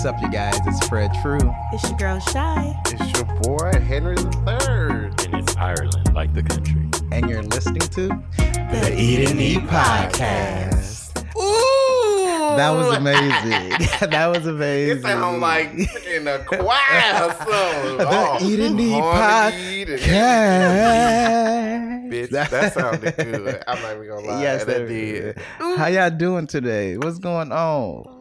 What's up, you guys? It's Fred True. It's your girl Shy. It's your boy Henry the Third. and it's Ireland, like the country. And you're listening to The Eat and Eat Podcast. Ooh, That was amazing. that was amazing. It sound like in a choir or something. The Oh, Eat and Eat honey, eat and- Podcast. Bitch, that sounded good. I'm not even gonna lie. Yes, that that did. How y'all doing today? What's going on?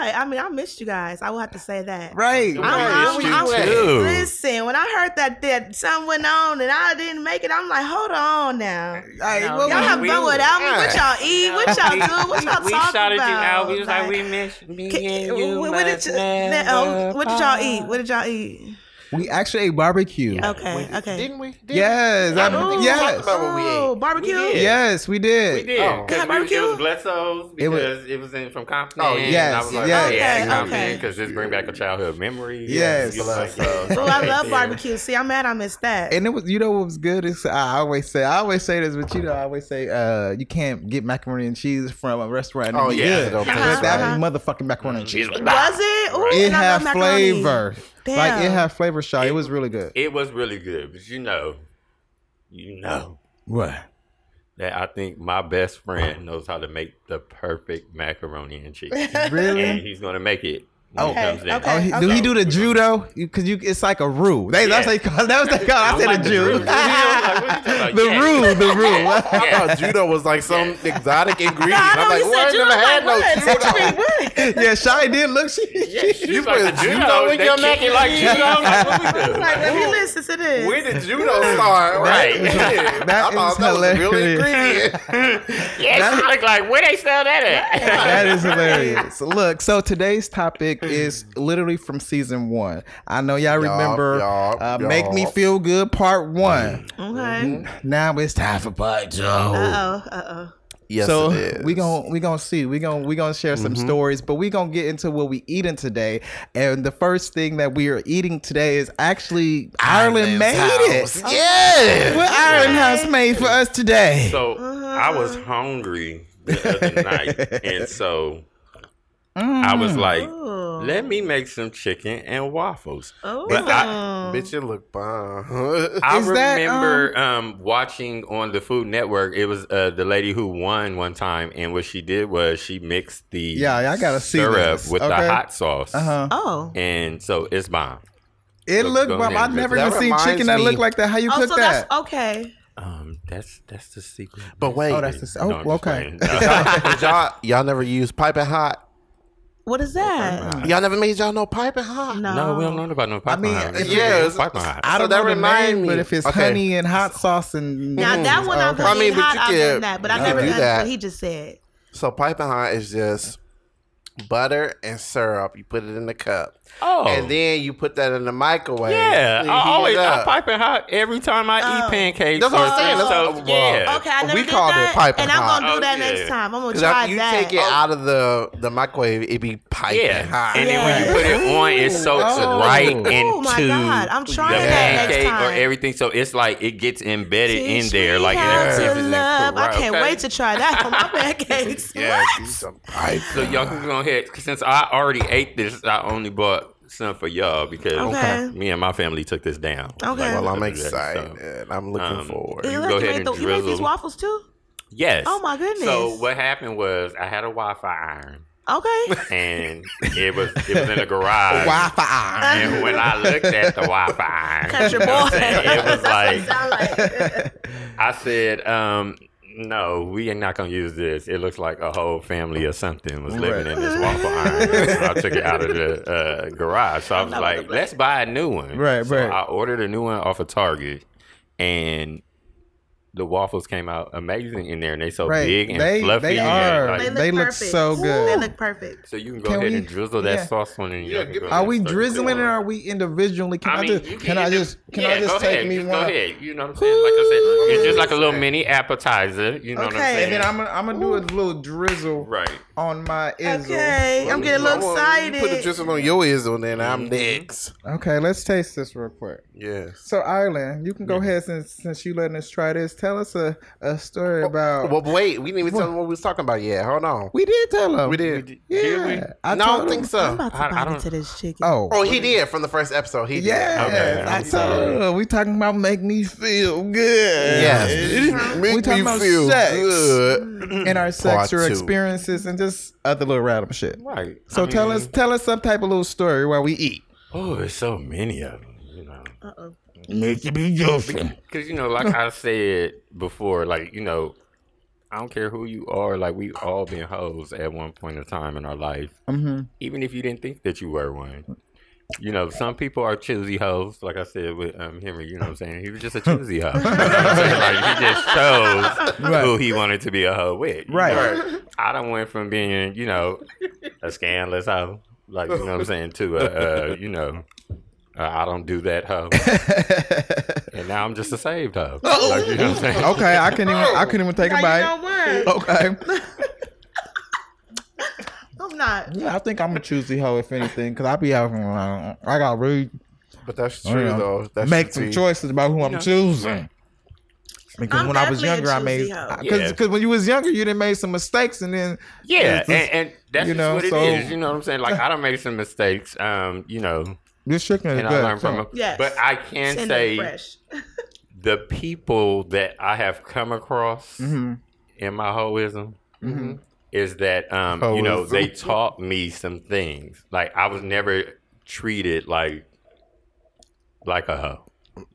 Hi. I mean, I missed you guys. I will have to say that. Right. I'm, right. I'm, you I'm- listen, when I heard that that something went on and I didn't make it, I'm like, hold on now. Hey, No, what Y'all was- have we- fun without me. What y'all eat? What y'all We- do? What y'all we talking shouted about? you out. We was like, we miss me Can- and you. what, what did you, never oh, what did y'all eat? What did y'all eat? We actually ate barbecue. Okay, okay. Didn't we? Didn't Yes, I I- don't think we yes. talked about what we Oh, ate. barbecue. We did. Yes, we did. We did. Oh. Yeah, we- barbecue? it was Bludso's It was- because it was, in from Compton. Oh, and yes, I was like, yes. oh, yeah, Okay, Compton okay. because this bring back a childhood memory. Yes. It's like, uh, Oh, I love barbecue. See, I'm mad I missed that. And it was, you know, what was good is I always say, I always say this, but you know, I always say, uh, you can't get macaroni and cheese from a restaurant. and Oh, yeah, good. don't taste Because that right. be motherfucking macaroni and cheese. was it? Ooh, It and had flavor. Damn. Like it had flavor, Shaw. It was really good. It was really good, but you know, you know What? that I think my best friend knows how to make the perfect macaroni and cheese, Really? and he's gonna make it when Oh. he comes in. Okay, Oh, he, okay. do he do the judo? Because you, it's like a roux. They, That's Yeah. what they call. That was they call. I said like a the Jew. roux. Like, what you talking about? the Yeah. roux, the roux. I thought judo was like some exotic ingredient. I I'm like, you what? said I never had like no judo. Yeah, Shy did look. She, You You like put the judo judo? in They your kick it like judo? Like, what we I do? like, let me listen to this. Where did judo start? Right. Yeah. That I thought is that was a real hilarious. ingredient. Yeah, she look like where they sell that at? that is hilarious. Look, so today's topic is literally from season one. I know y'all Yup, remember yup, uh, Make Me. Feel Good Part One. Okay. Now it's time for Part Two. Uh oh. Uh oh. Yes, so it is. Mm-hmm. we gon' we gonna see we gonna we gonna share some stories, but we gonna get into what we eating today. And the first thing that we are eating today is actually Ireland made Ireland's it. house. Yeah. What Ireland House made for us today? So I was hungry the other night, and so I was like, Ooh. "Let me make some chicken and waffles." Oh. But I- Bitch, it look bomb. I Is that, remember um, watching on the Food Network. It was uh, the lady who won one time, and what she did was she mixed the Yeah, I gotta see syrup this. with Okay. the hot sauce, uh huh. Oh. and so it's bomb. It Go- looked. go I've never even seen reminds chicken that me- look like that. How you Oh, cook so that? that's okay. Um, that's that's the secret. But wait, Oh, that's the. Oh, I'm okay. playing. Y'all y'all never use piping hot? What is that? Y'all never made y'all no piping hot? No. no, we don't know about no pipe mean, hot. if it- It's pipe hot. I don't that know the remind me- but if it's okay. honey and hot sauce and Now that one I've okay. heard I mean, but hot, you I've can- done that, but I never can do done that. what he just said. So piping hot is just butter and syrup. You put it in the cup, Oh, and then you put that in the microwave. yeah, I always I pipe it hot every time I Oh. eat pancakes. That's what I'm saying. That's so, what- yeah. Okay, I never We did called it that, piping and I'm gonna do Oh, that yeah. next time. I'm gonna try after you that. take it oh. out of the the microwave, it be piping Yeah, hot. and then when you put it on, it soaks Oh. right into Oh my God, I'm the trying that next pancake or everything. So it's like it gets embedded in Teach there, me like how in to everything. love. I can't okay? wait to try that on my pancakes. yeah, What? do some pipe. So y'all can go ahead. Since I already ate this, I only bought some for y'all because Okay. me and my family took this down. Okay. Well, I'm so- excited. I'm looking Um, forward. You, You go ahead made and the- you made these waffles too? Yes. Oh, my goodness. So what happened was I had a Wi-Fi iron, Okay. and it was it was in the garage. Wi-Fi. And when I looked at the Wi-Fi iron, Country you know what boy. It was like like. I said, um, no, we are not gonna use this. It looks like a whole family or something was living Right. in this waffle iron. so I took it out of the uh, garage. So I was like, let's buy a new one. Right, so right. I ordered a new one off of Target, and the waffles came out amazing in there, and they so Right. big and They- fluffy. they and, are. like- They look, They look so good. They look perfect. so you can go Can ahead we- and drizzle that yeah. sauce on, and Yeah, y'all can give go it- Are we drizzling it or are we individually? Can I, I just you can I just can yeah, I just go take ahead, me just one? Go ahead. You know what I'm saying? Like I said, it's just like a little mini appetizer. You know what I'm Okay. saying? And then I'm gonna I'm gonna do a little drizzle right. On my izzle. Okay, I'm getting a little You excited. put the drizzle on your izzle, and then I'm Mm-hmm. next. Okay, let's taste this real quick. Yes. So, Ireland, you can go ahead since since you letting us try this. Tell us a, a story about. Well, wait, we didn't even tell them what we was talking about yet. Hold on. we did tell him. We did. Yeah, Did we? I no, I don't think so. I'm about to I- I bite don't- into this chicken. Oh, Oh, he did from the first episode. He did. yeah. Okay, I told him. We talking about make me feel good. Yes. Make We talking me about feel sex. good. And our sexual two. experiences and just other little random shit. Right. So I tell mean, us, tell us some type of little story while we eat. Oh, there's so many of them. You know. Uh-oh. Make you be juicy. Because you know, like I said before, like you know, I don't care who you are. Like we all been hoes at one point in time in our life, Mm-hmm. even if you didn't think that you were one. You know, some people are choosy hoes. Like I said with um, Henry, you know what I'm saying? He was just a choosy hoe. You know I'm saying? Like he just chose Right. who he wanted to be a hoe with. Right. know? I done went from being, you know, a scandalous hoe, like you know what I'm saying, to a, uh, you know, uh, I don't do that hoe, and now I'm just a saved hoe. Like, you know what I'm saying? okay, I can even I can even take a Now bite. you know what? Okay. I'm not. Yeah, I think I'm a choosy hoe if anything, because I be out. uh, I got really But that's true, you know, though. That's make some T. choices about who I'm know. choosing. Because I'm when I was younger, I made choosy hoe. because Yeah. when you was younger, you didn't make some mistakes, and then Yeah, it's and, and that's you just know, what it so- is. You know what I'm saying? Like I don't make some mistakes. Um, you know, this chicken is and good. I learned from too. them. Yes. But I can Tender say the people that I have come across Mhm. in my hoism Mm-hmm. Is that um, you know Hoism. they taught me some things. Like I was never treated like like a hoe.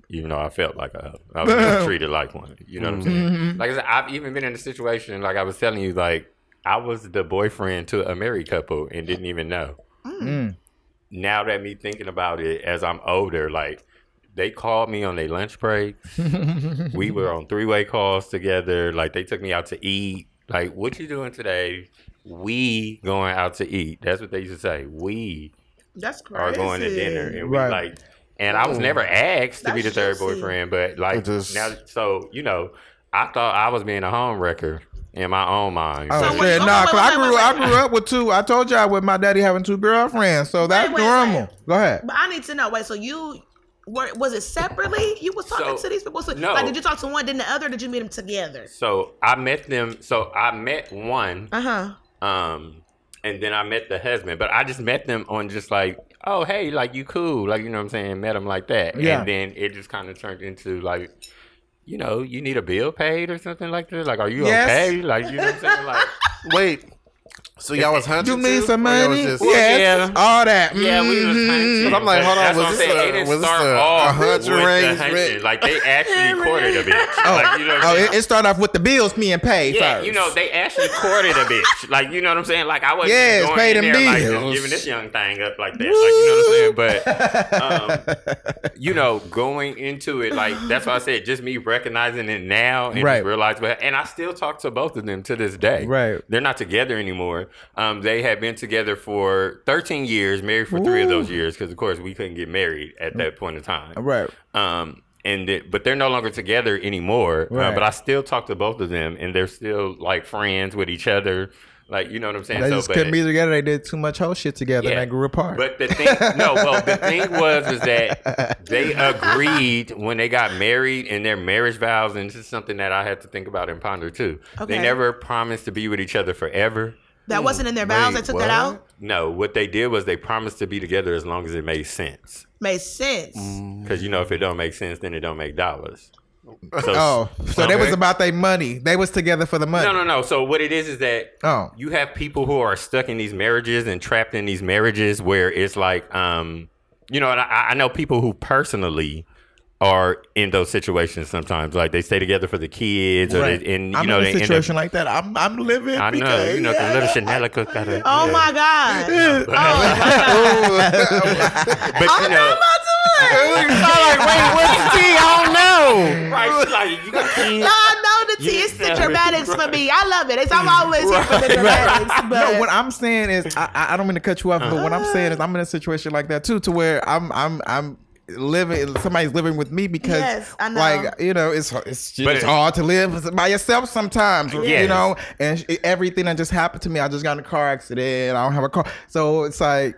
Even though I felt like a hoe, I was never treated like one. You know what I'm saying? Mm-hmm. Like I said, I've even been in a situation like I was telling you, like I was the boyfriend to a married couple and didn't even know. Mm. Now that me thinking about it as I'm older, like they called me on their lunch break. we were on three way calls together. Like they took me out to eat. Like, what you doing today? We going out to eat. That's what they used to say. We That's crazy. are going to dinner, and we Right. like. And I was never asked to be the third juicy. boyfriend, but like just- now, so you know, I thought I was being a home wrecker in my own mind. Oh So shit! wait, nah, wait, 'cause I grew I grew up with two. I told y'all with my daddy having two girlfriends, so that's wait, normal. wait. Go ahead. But I need to know. Wait, so you were was it separately? You was talking So- to these people? So, no. Like, did you talk to one, then the other? Or did you meet them together? So I met them. So I met one. Uh huh. Um, and then I met the husband, but I just met them on just like, oh hey, like you cool, like you know what I'm saying. Met them like that, Yeah. and then it just kind of turned into like, you know, you need a bill paid or something like that. Like, are you Yes. okay? Like, you know what I'm saying? Like, Wait. So y'all was hunting You need too? some Or y'all money? was just- yes, yeah. all that. yeah, we was hunting. But I'm like, But hold on, that's was what this saying. a- They didn't was this start a- off a hunting with the range Like they actually courted a bitch. Like you know. What Oh, it, it started off with the bills being paid Yeah, first. you know, they actually courted a bitch. Like, you know what I'm saying? Like, I wasn't Yes, going pay in them there like just giving this young thing up like that. Like, you know what I'm saying? But, um, you know, going into it, like, that's why I said just me recognizing it now and Right. just realize, but, and I still talk to both of them to this day. Right. They're not together anymore. Um, they had been together for 13 years, married for three of those years, because, of course, we couldn't get married at that point in time. right. Um, and it, but they're no longer together anymore. Uh, but I still talk to both of them, and they're still like friends with each other. Like you know what I'm saying? They so, just but, couldn't be together. They did too much whole shit together, Yeah. and they grew apart. But the thing, no, well, the thing was is that they agreed when they got married in their marriage vows, and this is something that I had to think about and ponder too. Okay. They never promised to be with each other forever. That wasn't in their vows. Wait, they took what? that out. No, what they did was they promised to be together as long as it made sense. Made sense. Because you know, if it don't make sense, then it don't make dollars. So, oh, so they was about their money. They was together for the money. No, no, no. So what it is is that Oh. you have people who are stuck in these marriages and trapped in these marriages where it's like, um, you know, and I, I know people who personally are in those situations sometimes. Like they stay together for the kids, or Right. they, and you I'm know in they a end up. situation like that. I'm I'm living. I know, because, you know, yeah. the little Chanel cook got a. Oh yeah. my god. oh, But you know, like, wait, what's the tea? I don't know. right? Like you got no, no, the tea. You It's the sound dramatics for me. I love it. It's I'm always here for the dramatics. But No, what I'm saying is, I, I I don't mean to cut you off, but what I'm saying is, I'm in a situation like that too, to where I'm, I'm, I'm, living somebody's living with me because Yes, I know. like you know it's it's just But hard to live by yourself sometimes you know and everything that just happened to me I just got in a car accident I don't have a car so it's like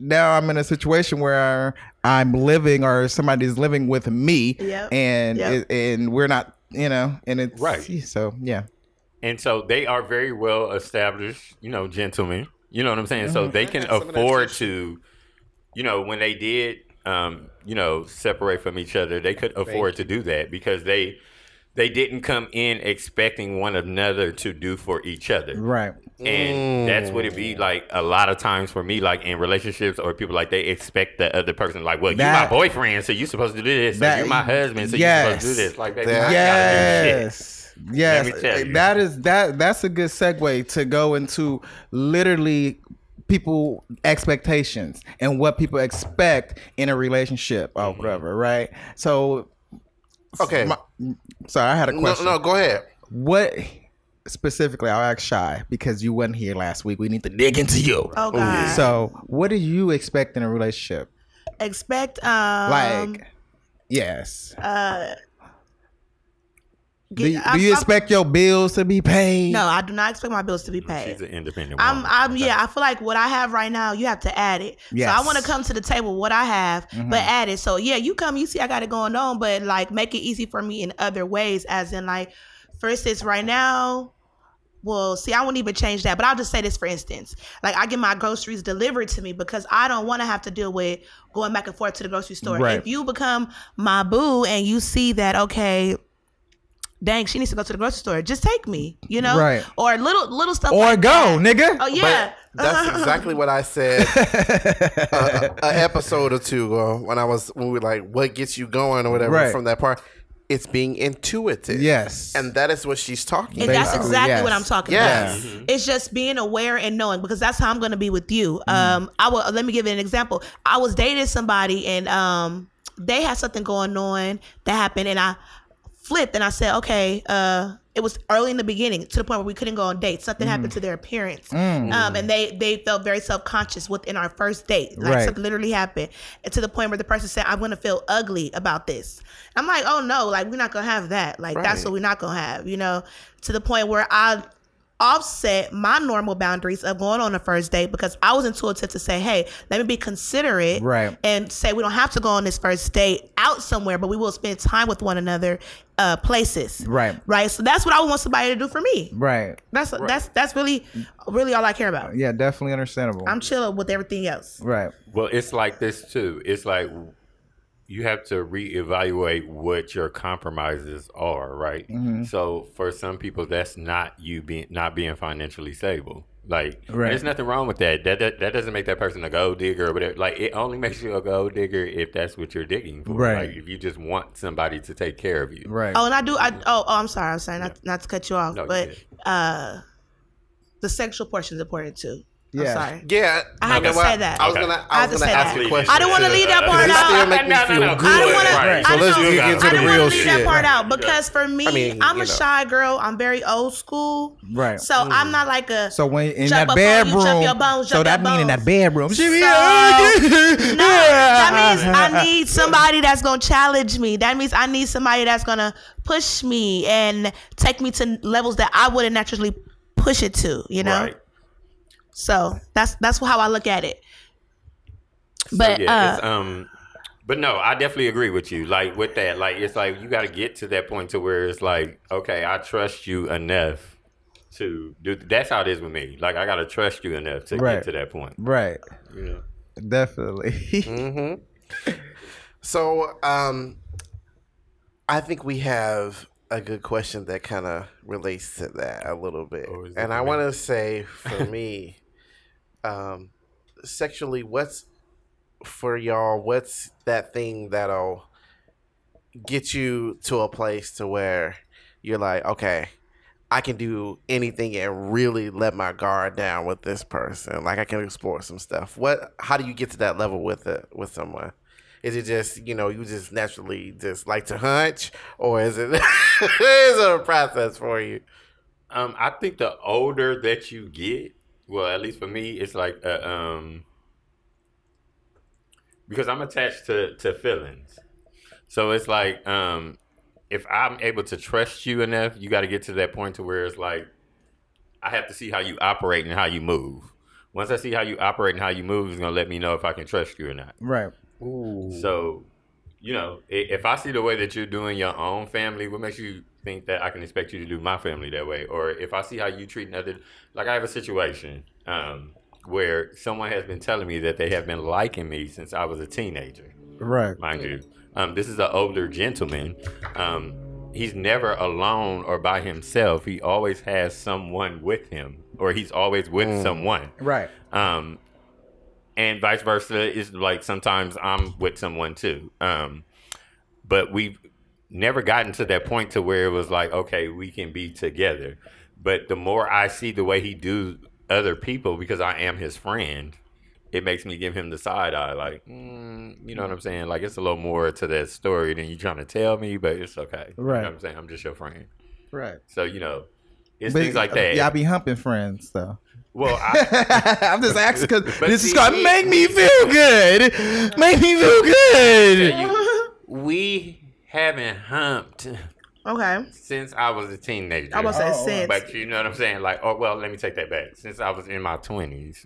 now I'm in a situation where I'm living or somebody's living with me Yep. and Yep. it, and we're not you know and it's Right. so yeah And so they are very well established, you know, gentlemen. You know what I'm saying? So Mm-hmm. they can Some of that afford to, you know, when they did, um, you know, separate from each other, they could afford to do that because they they didn't come in expecting one another to do for each other. right And that's what it Mm. be like a lot of times for me, like in relationships or people like they expect the other person, like, well, you That- my boyfriend, so you supposed to do this. Or That- you're my husband, so yes. you supposed to do this. Like, baby, That- I gotta do shit. Yes. Yes. Let me tell you. That is that that's a good segue to go into literally people expectations and what people expect in a relationship or Mm-hmm. whatever, right? So Okay. my- sorry, I had a no, question. no, go ahead. What specifically I'll ask Shy because you wasn't here last week. We need to dig into you. Oh God. So what do you expect in a relationship? expect um Like yes. uh Do you, I'm- do you I'm- expect your bills to be paid? No, I do not expect my bills to be paid. She's an independent I'm. I'm, yeah. I feel like what I have right now, you have to add it. Yes. Mm-hmm. So I want to come to the table what I have, but add it. So yeah, you come, you see, I got it going on, but like make it easy for me in other ways. As in, like, for instance, right now, well, see, I won't even change that, but I'll just say this for instance. Like, I get my groceries delivered to me because I don't want to have to deal with going back and forth to the grocery store. Right. If you become my boo and you see that, okay, dang, she needs to go to the grocery store, just take me, you know? Right. Or little little stuff Or like go, that. nigga. Oh, yeah. But that's exactly what I said uh, an episode or two ago when I was when we were like, what gets you going or whatever Right. from that part. It's being intuitive. Yes. And that is what she's talking And about. that's exactly yes. what I'm talking Yes. about. It's just being aware and knowing because that's how I'm going to be with you. Mm. Um, I will. Let me give you an example. I was dating somebody and um, they had something going on that happened, and I flipped and I said, okay. Uh, it was early in the beginning to the point where we couldn't go on dates. Something Mm. happened to their appearance, um, and they they felt very self conscious within our first date. Like Right. something literally happened, and to the point where the person said, "I'm gonna feel ugly about this." I'm like, "Oh no, like we're not gonna have that. Like that's what we're not gonna have." You know, to the point where I offset my normal boundaries of going on a first date because I was intuitive to say, hey, let me be considerate Right. and say we don't have to go on this first date out somewhere, but we will spend time with one another uh places. Right. Right. So that's what I want somebody to do for me. Right. That's that's that's really really all I care about. Yeah, definitely understandable. I'm chilling with everything else. right. Well, it's like this too. It's like you have to reevaluate what your compromises are, right? Mm-hmm. So for some people, that's not you being not being financially stable. Like, Right. there's nothing wrong with that. That, that. that doesn't make that person a gold digger or whatever. Like, it only makes you a gold digger if that's what you're digging for. Right. Like, if you just want somebody to take care of you. Right. Oh, and I do. I oh, oh I'm sorry. I'm sorry. Not not to cut you off, No, but good. uh, the sexual portion is important too. Yeah. I'm sorry. Yeah, I had you to what? say that. I was Okay. gonna, I I had was to gonna say ask that. a question. I didn't want to leave that part out. still make me No, no, feel no. good. I don't wanna- Right. So I let's don't- dig into I the didn't want to leave shit. that part out because for me, I mean, I'm a know. shy girl. I'm very old school. Right. So I'm not like a. So when in that up on you, bedroom, jump your bones, so that means in that bones. bedroom, So- no, that means I need somebody that's gonna challenge me. That means I need somebody that's gonna push me and take me to levels that I wouldn't naturally push it to. You know. Right. So that's that's how I look at it. So, But yeah, it's, uh, um, but no, I definitely agree with you. Like with that, like it's like you got to get to that point to where it's like, okay, I trust you enough to do. That's how it is with me. Like I got to trust you enough to Right. get to that point. right. You know? Definitely. Mm-hmm. So, um, I think we have a good question that kind of relates to that a little bit, Oh, is it and I want to say for me, um, sexually, what's for y'all? What's that thing that'll get you to a place to where you're like, okay, I can do anything and really let my guard down with this person. Like I can explore some stuff. What? How do you get to that level with it with someone? Is it just you know you just naturally just like to hunch, or is it is it a process for you? Um, I think the older that you get, well, at least for me, it's like uh, um, because I'm attached to to feelings. So it's like um if I'm able to trust you enough, you got to get to that point to where it's like I have to see how you operate and how you move. Once I see how you operate and how you move, it's gonna let me know if I can trust you or not. Right. So, you know, if I see the way that you're doing your own family, what makes you think that I can expect you to do my family that way? Or if I see how you treat another, like I have a situation um, where someone has been telling me that they have been liking me since I was a teenager Right. mind you. Um, this is an older gentleman. Um, he's never alone or by himself. He always has someone with him, or he's always with someone. Right. Um, and vice versa is like sometimes I'm with someone too. Um, but we've never gotten to that point to where it was like, okay, we can be together. But the more I see the way he do other people, because I am his friend, it makes me give him the side eye, like, mm, you know what I'm saying? Like it's a little more to that story than you trying to tell me, but it's okay. You know Right. what I'm saying? I'm just your friend. Right. So you know, it's But, things like that. Y'all be humping friends though. Well, I, I'm just asking because But this is gonna make me feel good. Make me feel good. you- we haven't humped Okay. since I was a teenager. I was say Oh, since. But you know what I'm saying? Like, oh well, let me take that back. Since I was in my twenties,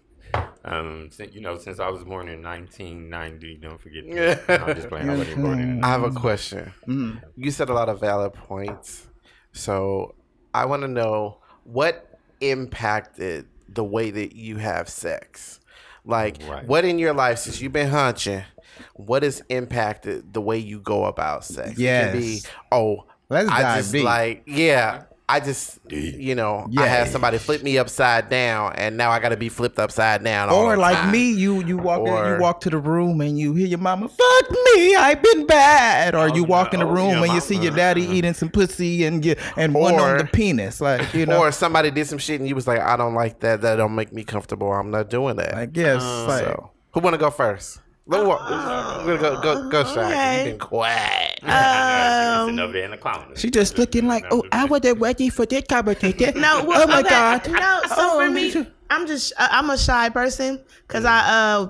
um, since, you know, since I was born in 1990. Don't forget. that. I'm just playing. I wasn't born in. I have a question. Mm. You said a lot of valid points. So I want to know what impacted the way that you have sex. Like, Right. what in your life, since you've been hunching, what has impacted the way you go about sex? It can be, oh, Let's I dive just deep. like, yeah, I just, you know, I had somebody flip me upside down, and now I got to be flipped upside down. all Or the like time. me, you you walk in, you walk to the room and you hear your mama, "Fuck me, I've been bad." Or you walk in the room your and you see your daddy eating some pussy and get and one on the penis, like you know, Or somebody did some shit and you was like, I don't like that. That don't make me comfortable. I'm not doing that. I guess like so, who want to go first? Let me walk. We're gonna go go go Shaq. okay. You've been quiet. Um, sitting over there in the corner. she just looking like, "Oh, I wasn't ready for this conversation." No, well, oh my okay. god, No, so Oh, for me, I'm just uh, I'm a shy person because I uh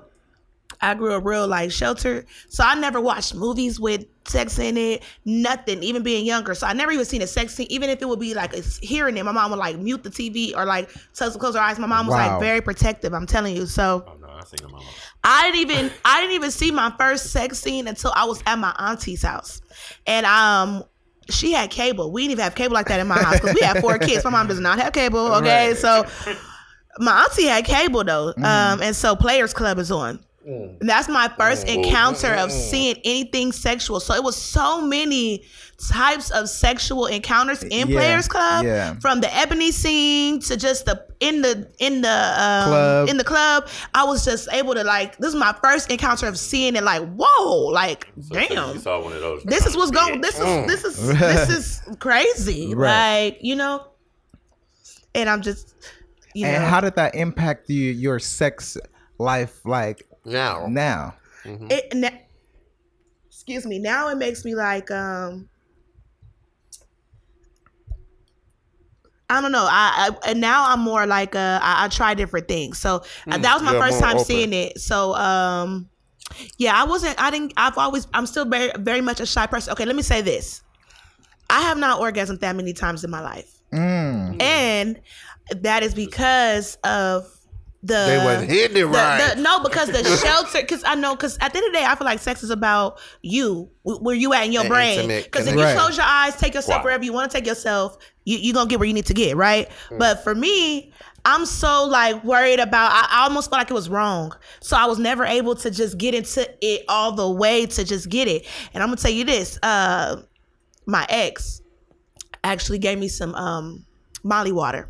I grew up real like sheltered, so I never watched movies with sex in it, nothing. Even being younger, so I never even seen a sex scene. Even if it would be like a, hearing it, my mom would like mute the TV or like tell us to close our eyes. My mom was Wow. like very protective. I'm telling you, so. Oh no, I seen them. I didn't even I didn't even see my first sex scene until I was at my auntie's house, and um. She had cable. We didn't even have cable like that in my house because we had four kids. My mom does not have cable. Okay, Right. so my auntie had cable though, um, and so Players Club is on. Mm. And that's my first mm. encounter of mm-hmm. seeing anything sexual. So it was so many types of sexual encounters in Yeah, Players Club, yeah. from the ebony scene to just the in the in the um, Club. in the club. I was just able to like this is my first encounter of seeing it. Like whoa, like So you damn, saw one of those. this is what's going. This is mm. this is this is crazy. Right. Like you know, and I'm just you and know. how did that impact you your sex life like Now, now? it na- excuse me now it makes me like um I don't know. I, I and now I'm more like uh I, I try different things. So uh, that was my you're first time open. seeing it. So um yeah, I wasn't I didn't I've always I'm still very very much a shy person. Okay, let me say this. I have not orgasmed that many times in my life. Mm. And that is because of the they wasn't hitting it the- right. the- no, because the shelter. Because I know. Because at the end of the day, I feel like sex is about you, where you at in your An brain. Because if you connection. close your eyes, take yourself Wow. wherever you want to take yourself, you you gonna get where you need to get, right? Mm. But for me. I'm so like worried about. I, I almost felt like it was wrong, so I was never able to just get into it all the way to just get it. And I'm gonna tell you this: uh, my ex actually gave me some um, Molly water,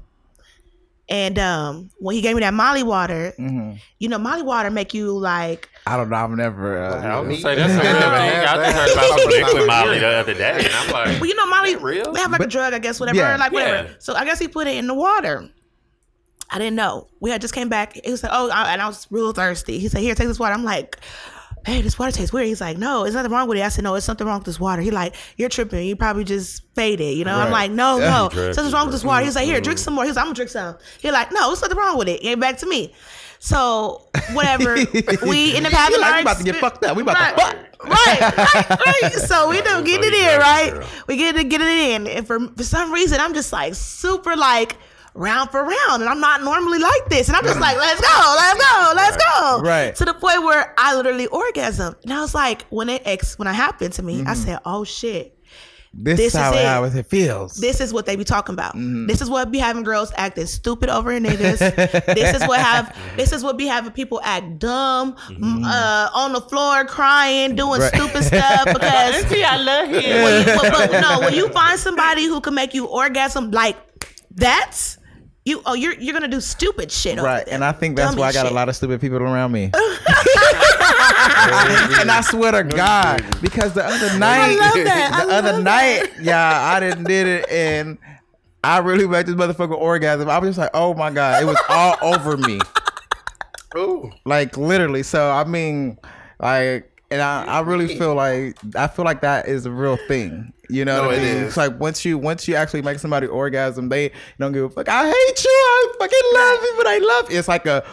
and um, when he gave me that Molly water, Mhm. you know, Molly water make you like I don't know. I've never. Uh, I was Me- gonna say that's a real thing. I just that. heard about some liquid Yeah. Molly the other day, and I'm like, Well, you know, Molly, real? they have like a drug, I guess, whatever, Yeah. like whatever. Yeah. So I guess he put it in the water. I didn't know. We had just came back. He was like, oh, I, and I was real thirsty. He said, here, take this water. I'm like, hey, this water tastes weird. He's like, no, it's nothing wrong with it. I said, no, it's something wrong with this water. He like, you're tripping. You probably just faded. You know, I'm like, no, no, drugged something's wrong with this water. He's like, here, Mm-hmm. drink some more. He's like, I'm gonna drink some. He like, no, there's nothing wrong with it. Gave it back to me. So whatever, we end up having like, our we about to get fucked up. We about right, to fuck. Right, right, right. So we don't get it in, right? girl. We get it, get it in, and for for some reason, I'm just like super like round for round, and I'm not normally like this, and I'm just like, let's go, let's go, let's go, Right. To the point where I literally orgasm, and I was like, when it ex when it happened to me, I Mm-hmm. said, oh shit. This, This is how, is how it feels. This is what they be talking about. Mm-hmm. This is what be having girls acting stupid over niggas. this is what have. This is what be having people act dumb, m- uh, on the floor crying, doing Mm-hmm. Right. stupid stuff because See, I love him. when you, but, but no, when you find somebody who can make you orgasm like that, you oh you're you're gonna do stupid shit. over Right, and I think that's Dummy why I got shit. a lot of stupid people around me. and I swear to God, because the other night, love that. I the other love night, yeah, I didn't did it, and I really made this motherfucker orgasm. I was just like, oh my God, it was all over me, Ooh. like literally. So I mean, like. And I, I really feel like I feel like that is a real thing. You know No, what I mean? is. It's like once you once you actually make somebody orgasm, they don't give a fuck. I hate you. I fucking love you, but I love you. It's like a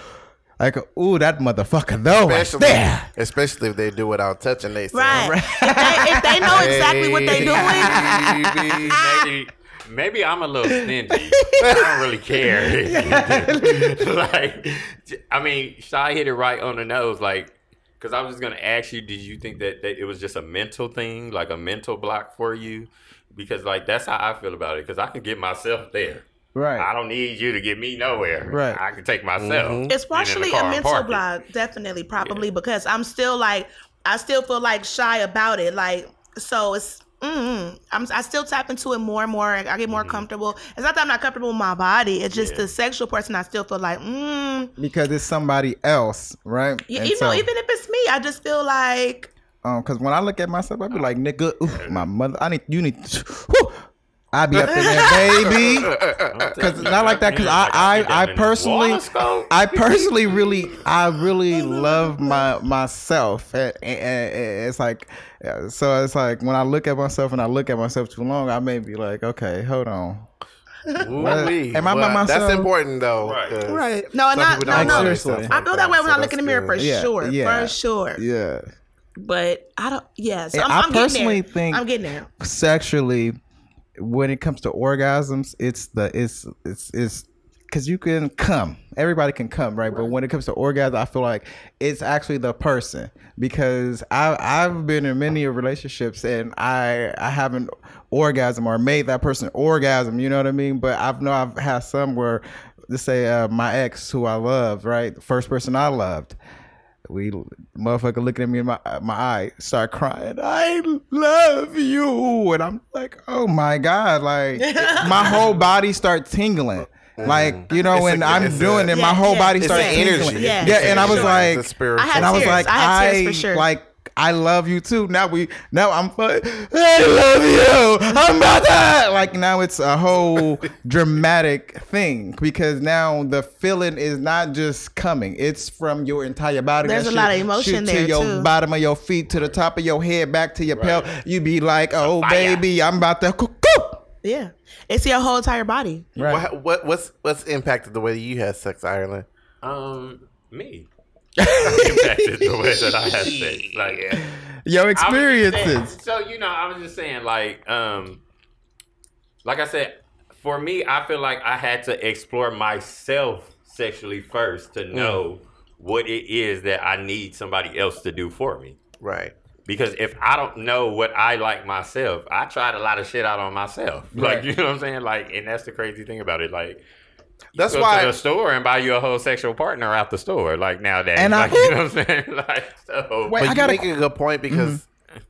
like a, ooh that motherfucker though right Especially, there. especially if they do without touching they Right. If, they, if they know exactly what they're doing, maybe, maybe I'm a little stingy. I don't really care. like, I mean, Shy hit it right on the nose. Like, because I was just gonna ask you, did you think that, that it was just a mental thing, like a mental block for you? Because like that's how I feel about it. Because I can get myself there. Right. I don't need you to get me nowhere. Right. I can take myself. Mm-hmm. It's get in the partially a mental block, definitely, probably because I'm still like, I still feel like shy about it. Like, so it's, mm I'm, I still tap into it more and more. I get Mm-hmm. more comfortable. It's not that I'm not comfortable with my body. It's just the sexual person. I still feel like, mm. because it's somebody else, right? You, And know, so, even if it's me, I just feel like, um, because when I look at myself, I be like, nigga, ooh, my mother, I need you need, whew, I be up in there, baby. Because not like that. Because I, I, I personally, I personally really, I really love my myself. And, and- and it's like, so it's like when I look at myself and I look at myself too long, I may be like, okay, hold on. Ooh-wee. Am I by myself? That's important though. Right. 'cause Right. No, some not- no, no. Seriously. I like feel that way when so I look in the that's mirror for. Yeah, sure, yeah. for sure. Yeah. But I don't, yeah. So I'm, I I'm getting personally there. think- I'm getting there. sexually when it comes to orgasms it's the it's it's it's because you can come. Everybody can come right? but when it comes to orgasm i feel like it's actually the person. Because i i've been in many relationships and i i haven't orgasm or made that person orgasm you know what i mean? But i've know i've had some where let's say uh, my ex who i loved right? The first person i loved we motherfucker looking at me in my my eye, start crying. I love you, and I'm like, oh my god, like my whole body start tingling. Mm-hmm. Like you know, It's when a- I'm it's a- doing it, my whole yeah. body It's starts tingling. energy. Yeah. yeah, and I was like. I had and I was like, I had tears I for sure. like. I love you too. Now we, now I'm, fu- I love you. I'm about that. Like now it's a whole dramatic thing because now the feeling is not just coming; it's from your entire body. There's That a lot of emotion shoot there, to your too. bottom of your feet, to the top of your head, back to your pelvis. You be like, "Oh fire. baby, I'm about to." Cuckoo. Yeah. It's your whole entire body. Right. What, what what's what's impacted the way you had sex, Ireland? Um, me. Impacted the way that I have sex. Like, yeah. Your I was just saying- experiences. So you know, I was just saying, like, um, like I said, for me, I feel like I had to explore myself sexually first to know what it is that I need somebody else to do for me. Right. Because if I don't know what I like myself, I tried a lot of shit out on myself. Like, you know what I'm saying? Like, and that's the crazy thing about it. Like, you That's go why- to the store and buy you a whole sexual partner out the store. Like nowadays, And I, you know what I'm saying? Like, so Wait, But I gotta- make a good point mm-hmm. because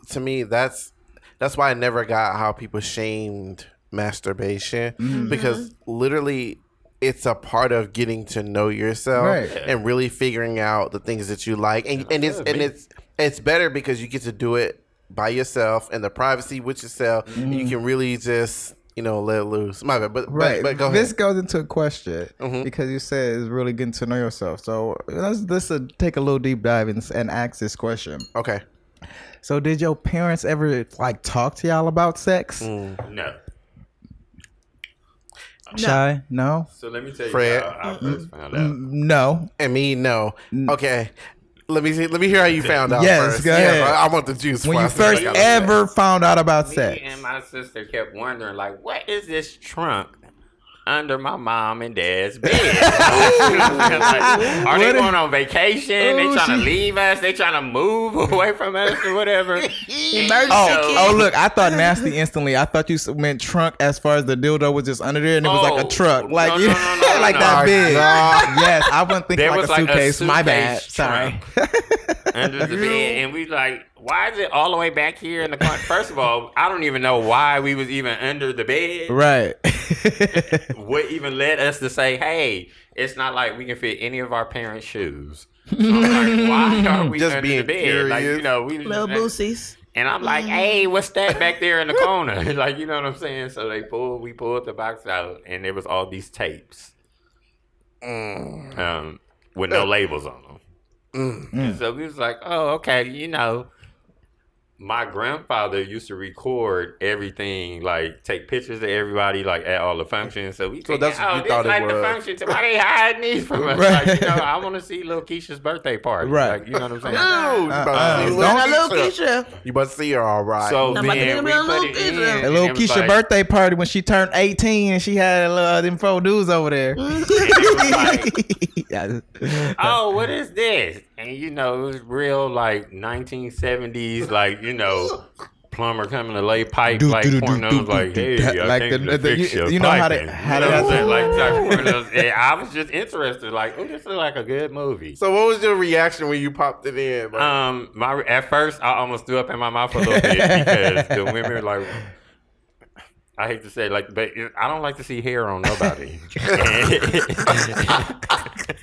to me that's that's why I never got how people shamed masturbation mm-hmm. because literally it's a part of getting to know yourself Right. and really figuring out the things that you like. And, and it's and it's it's better because you get to do it by yourself in the privacy with yourself. And you mm-hmm. can really just you know let loose my bad but Right. but, but go this ahead goes into a question Mhm. because you said it's really getting to know yourself. So let's let's uh, take a little deep dive and, and ask this question. okay So did your parents ever like talk to y'all about sex? Mm. no. Shy? No. So let me tell you Fred. how I first found out. Mm, No. And me, no. Okay. Let me see. Let me hear how you found out. Yes, first. go ahead. I, I want the juice. When you first what I gotta say. ever found out about Me sex. and my sister kept wondering, like, what is this trunk under my mom and dad's bed? Like, are they going on vacation? they Oh, trying to leave us? They trying to move away from us or whatever? Emergency Oh, oh, look! I thought nasty instantly. I thought you s- meant trunk as far as the dildo was just under there, and it was like Oh, a truck, like no, no, no, no, like no. that Oh, big. God. Yes, I wasn't thinking There like was a like a suitcase. My bad. Sorry. under the bed, and we like, why is it all the way back here in the car? First of all, I don't even know why we was even under the bed. right. What even led us to say, hey, it's not like we can fit any of our parents' shoes. So I'm like, why are we Just under being the bed? Like, you curious. know, we Little boosies. And I'm like, hey, what's that back there in the corner? like, you know what I'm saying? So they pulled, we pulled the box out, and there was all these tapes, Mm. um, with no labels on them. Mm. And so we was like, oh, okay, you know. My grandfather used to record everything, like take pictures of everybody, like at all the functions. So we So think, that's what oh, you this thought it like the was. function. Why they hiding these from us? Right. Like, you know, I want to see little Keisha's birthday party. Right. Like, you know what I'm saying? Ooh, you Uh, to uh, see don't- little Keisha. Keisha. You must see her all right. So I'm about to then we a put little it Keisha. in. A A little Keisha like- birthday party when she turned 18 and she had a little them four dudes over there. Yeah. oh, what is this? And you know, it was real like 1970s, like you know, plumber coming to lay pipe, Do, like do, do, do, pornos, do, like hey, that- I like came the- to the- you- you know how they- piping. how You know what I'm saying? like type pornos. And I was just interested, like, oh, this is like a good movie. So what was your reaction when you popped it in? Like, Um, my at first I almost threw up in my mouth a little bit because the women were like. I hate to say, it, like, but I don't like to see hair on nobody.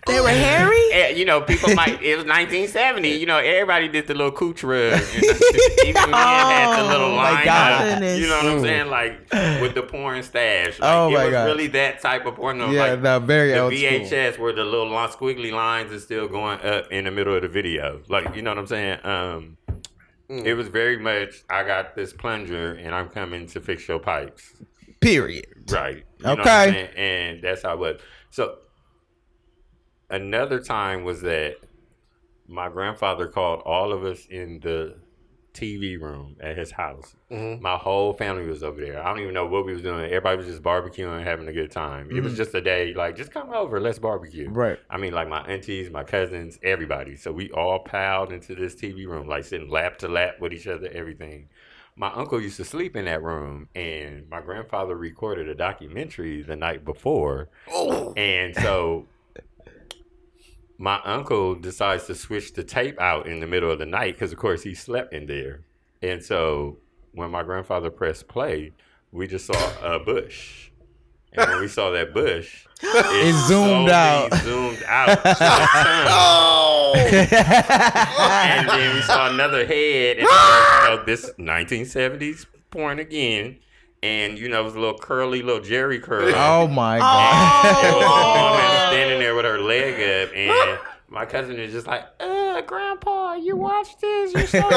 They were hairy? Yeah, you know, people might. It was 1970. You know, everybody did the little cooch rug. You know, even men had the little Oh, my line God. up. You know what I'm saying? Like with the porn stash. Like, Oh, it my was God. really that type of porno. Yeah, like, no, very the old school. VHS where the little long, squiggly lines is still going up in the middle of the video. Like, you know what I'm saying? Um, Mm. it was very much. I got this plunger and I'm coming to fix your pipes. Period. Right. You know what Okay. And that's how it was. So another time was that my grandfather called all of us in the TV room at his house. Mhm. My whole family was over there. I don't even know what we was doing. Everybody was just barbecuing, having a good time. It was just a day like, just come over, let's barbecue. Right. I mean, like my aunties, my cousins, everybody. So we all piled into this TV room, like sitting lap to lap with each other, everything. My uncle used to sleep in that room, and my grandfather recorded a documentary the night before. oh. And so my uncle decides to switch the tape out in the middle of the night because, of course, he slept in there. And so when my grandfather pressed play, we just saw a bush. And when we saw that bush, it, zoomed out. Zoomed out. to a tunnel. oh, and then we saw another head, and you know, this 1970s porn again. And you know, it was a little curly, little Jerry curl. oh my oh! god. There was Oh. Standing there with her leg up, and my cousin is just like, "Uh, Grandpa, you watch this? You're so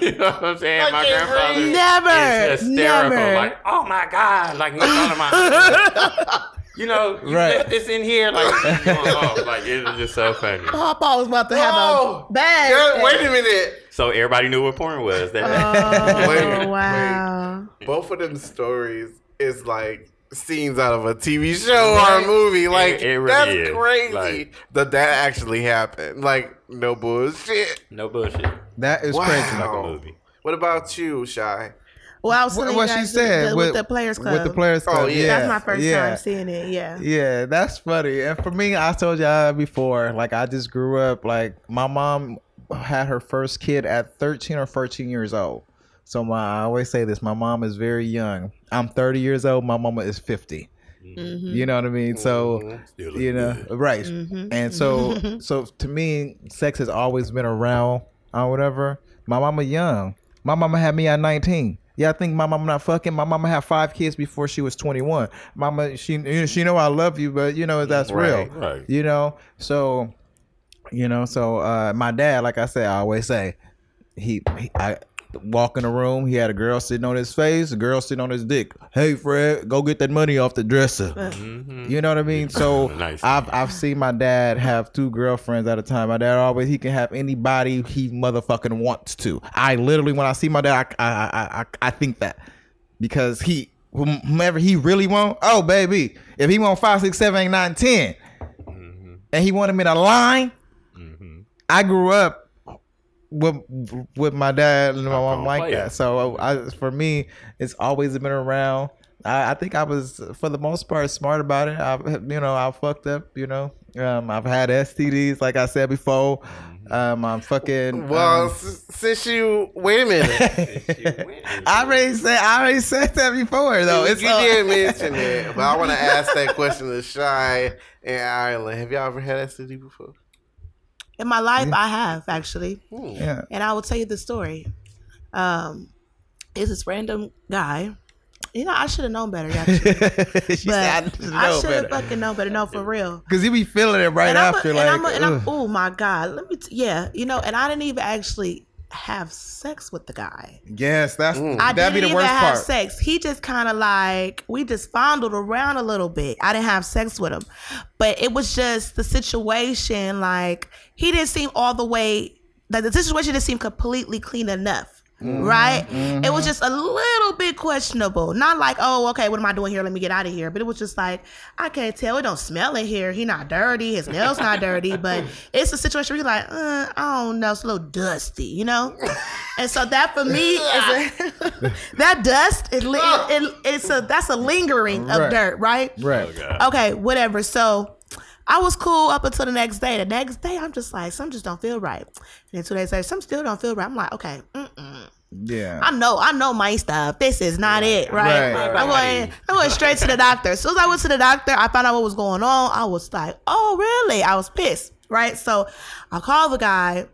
You know what I'm saying? my can't grandfather. Never, is hysterical. never. Like, oh my god, like he's talking about. You know, you Right. left this in here, like, he's like it was just so funny. Papa was about to have Oh. a bad. yeah, wait a minute. So everybody knew what porn was. That Oh, Wait, wait. wow. Both of them stories is like scenes out of a TV show or a movie. Like It- it really that's is. crazy Like- that that actually happened. Like no bullshit. no bullshit. That is Wow. crazy. Like a movie. What about you, Shy? Well, I was What, telling what she guys said the, with, with the Players Club. With the Players Club, Oh, Club. yeah. That's my first yeah. time seeing it. Yeah. Yeah, that's funny. And for me, I told y'all before, like I just grew up like my mom had her first kid at 13 or 14 years old. So my I always say this, my mom is very young. I'm 30 years old, my mama is 50. Mm-hmm. You know what I mean? So Mhm. Still look you know, good. right. Mhm. And so so to me, sex has always been around or whatever. My mama young. My mama had me at 19. Yeah, I think my mama not fucking. My mama had five kids before she was 21. Mama, she you know, she know I love you, but you know that's Right, real. right. You know, so you know, so uh my dad, like I said, I always say, he, he I walk in the room. He had a girl sitting on his face, a girl sitting on his dick. Hey, Fred, go get that money off the dresser. Mm-hmm. You know what I mean? So Nice. I've I've seen my dad have two girlfriends at a time. My dad always he can have anybody he motherfucking wants to. I literally when I see my dad, I I I, I, I think that because he whomever he really want. Oh baby, if he want five, six, seven, eight, nine, ten, mm-hmm. and he wanted me to line. Mm-hmm. I grew up with with my dad and my mom like that. it. So I, for me, it's always been around. I, I think I was, for the most part, smart about it. I, you know, I fucked up. You know, um, I've had STDs, like I said before. Um, I'm fucking. Well, um, since you wait a minute, I already said, I already said that before, though. It's you all- did mention it, but I want to ask that question to Shy in Ireland. Have y'all ever had STD before? In my life, I have actually, yeah. and I will tell you the story. Um, it's this random guy. You know, I should have known better. Actually, she but said, I should I should have fucking known better. No, for real. Because he be feeling it right and I'm a- after, and like, I'm, a- and I'm, oh my god, let me, t- yeah, you know, and I didn't even actually have sex with the guy. yes, that's mm. I that'd didn't be the even worst have part. sex. He just kind of like we just fondled around a little bit. I didn't have sex with him, but it was just the situation. Like he didn't seem all the way. Like the situation didn't seem completely clean enough. Mm-hmm. Right? It was just a little bit questionable. Not like, oh, okay, what am I doing here? Let me get out of here. But it was just like, I can't tell. It don't smell in here. He not dirty. His nails not dirty. But it's a situation where you're like, uh, I don't know. It's a little dusty, you know? And so that for me is a, that dust is li- it, it, it's a that's a lingering of Right. dirt, right? Right. Okay, whatever. So I was cool up until the next day. The next day, I'm just like, some just don't feel right. And then two days later, some still don't feel right. I'm like, okay, mm-mm. Yeah. I know, I know my stuff. This is not it, right? Right. I'm going, I'm going straight to the doctor. As soon as I went to the doctor, I found out what was going on. I was like, oh, really? I was pissed, right? So I called the guy.